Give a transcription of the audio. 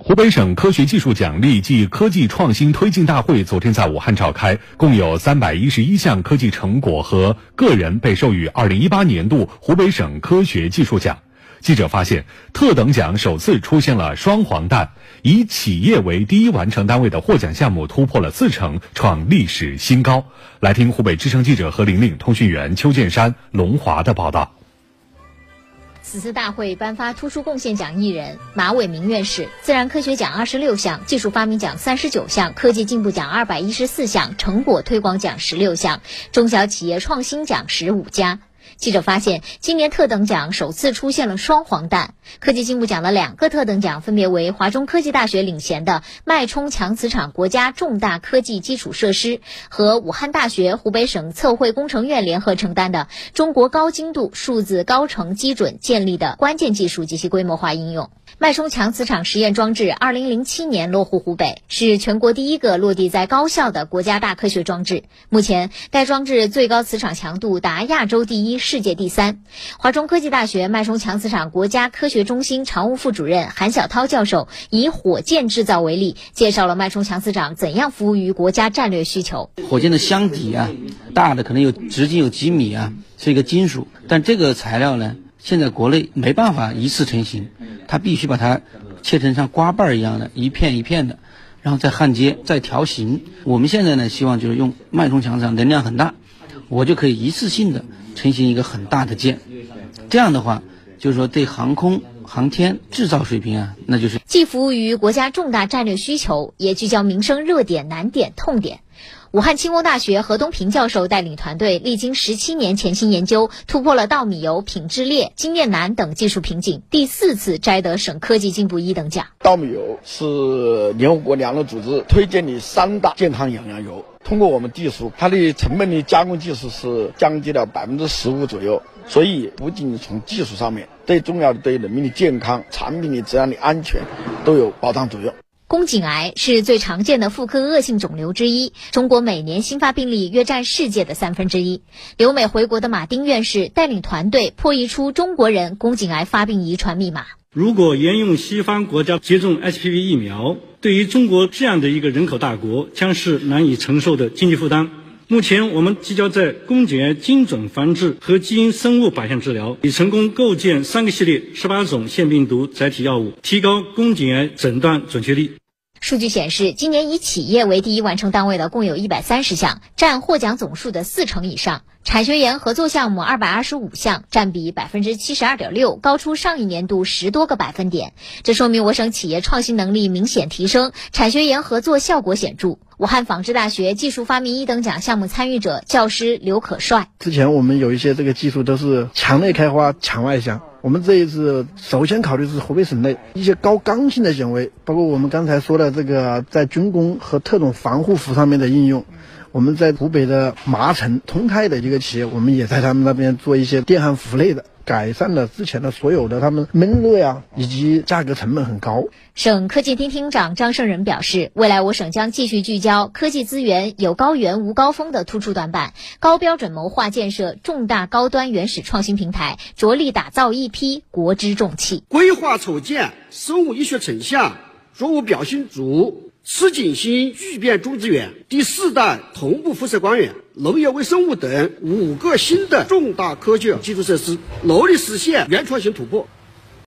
湖北省科学技术奖励暨科技创新推进大会昨天在武汉召开，共有三百一十一项科技成果和个人被授予二零一八年度湖北省科学技术奖。记者发现，特等奖首次出现了双黄蛋，以企业为第一完成单位的获奖项目突破了四成，创历史新高。来听湖北之声记者何玲玲、通讯员邱建山、龙华的报道。此次大会颁发突出贡献奖一人，马伟明院士；自然科学奖二十六项，技术发明奖三十九项，科技进步奖二百一十四项，成果推广奖十六项，中小企业创新奖十五家。记者发现，今年特等奖首次出现了双黄蛋。科技进步奖的两个特等奖分别为华中科技大学领衔的脉冲强磁场国家重大科技基础设施和武汉大学、湖北省测绘工程院联合承担的中国高精度数字高程基准建立的关键技术及其规模化应用。脉冲强磁场实验装置二零零七年落户湖北，是全国第一个落地在高校的国家大科学装置。目前，该装置最高磁场强度达亚洲第一、世界第三。华中科技大学脉冲强磁场国家科学中心常务副主任韩晓涛教授以火箭制造为例，介绍了脉冲强磁场怎样服务于国家战略需求。火箭的箱体啊，大的可能有直径有几米啊，是一个金属，但这个材料呢？现在国内没办法一次成型，它必须把它切成像刮瓣一样的一片一片的，然后再焊接、再调形。我们现在呢，希望就是用脉冲强磁场，能量很大，我就可以一次性的成型一个很大的件。这样的话，就是说对航空航天制造水平啊，那就是既服务于国家重大战略需求，也聚焦民生热点、难点、痛点。武汉轻工大学何东平教授带领团队，历经十七年潜心研究，突破了稻米油品质劣、经验难等技术瓶颈，第四次摘得省科技进步一等奖。稻米油是联合国粮农组织推荐的三大健康养羊油，通过我们技术，它的成本的加工技术是降低了百分之十五左右，所以不仅从技术上面，最重要的对人民的健康、产品的质量的安全都有保障作用。宫颈癌是最常见的妇科恶性肿瘤之一，中国每年新发病例约占世界的三分之一。留美回国的马丁院士带领团队破译出中国人宫颈癌发病遗传密码。如果沿用西方国家接种 HPV 疫苗，对于中国这样的一个人口大国，将是难以承受的经济负担。目前，我们聚焦在宫颈癌精准防治和基因生物靶向治疗，已成功构建三个系列、十八种腺病毒载体药物，提高宫颈癌诊断准确率。数据显示，今年以企业为第一完成单位的共有一百三十项，占获奖总数的四成以上。产学研合作项目二百二十五项，占比百分之七十二点六，高出上一年度十多个百分点。这说明我省企业创新能力明显提升，产学研合作效果显著。武汉纺织大学技术发明一等奖项目参与者教师刘可帅：之前我们有一些这个技术都是墙内开花墙外香，我们这一次首先考虑是湖北省内一些高刚性的纤维，包括我们刚才说的这个在军工和特种防护服上面的应用。我们在湖北的麻城通泰的一个企业，我们也在他们那边做一些电焊服类的，改善了之前的所有的他们闷热呀，以及价格成本很高。省科技厅厅长张胜仁表示，未来我省将继续聚焦科技资源有高原无高峰的突出短板，高标准谋划建设重大高端原始创新平台，着力打造一批国之重器。规划筹建生物医学成像作物表现组。石景新聚变种植园、第四代同步辐射光源、农业微生物等五个新的重大科技基础设施，努力实现原创性突破。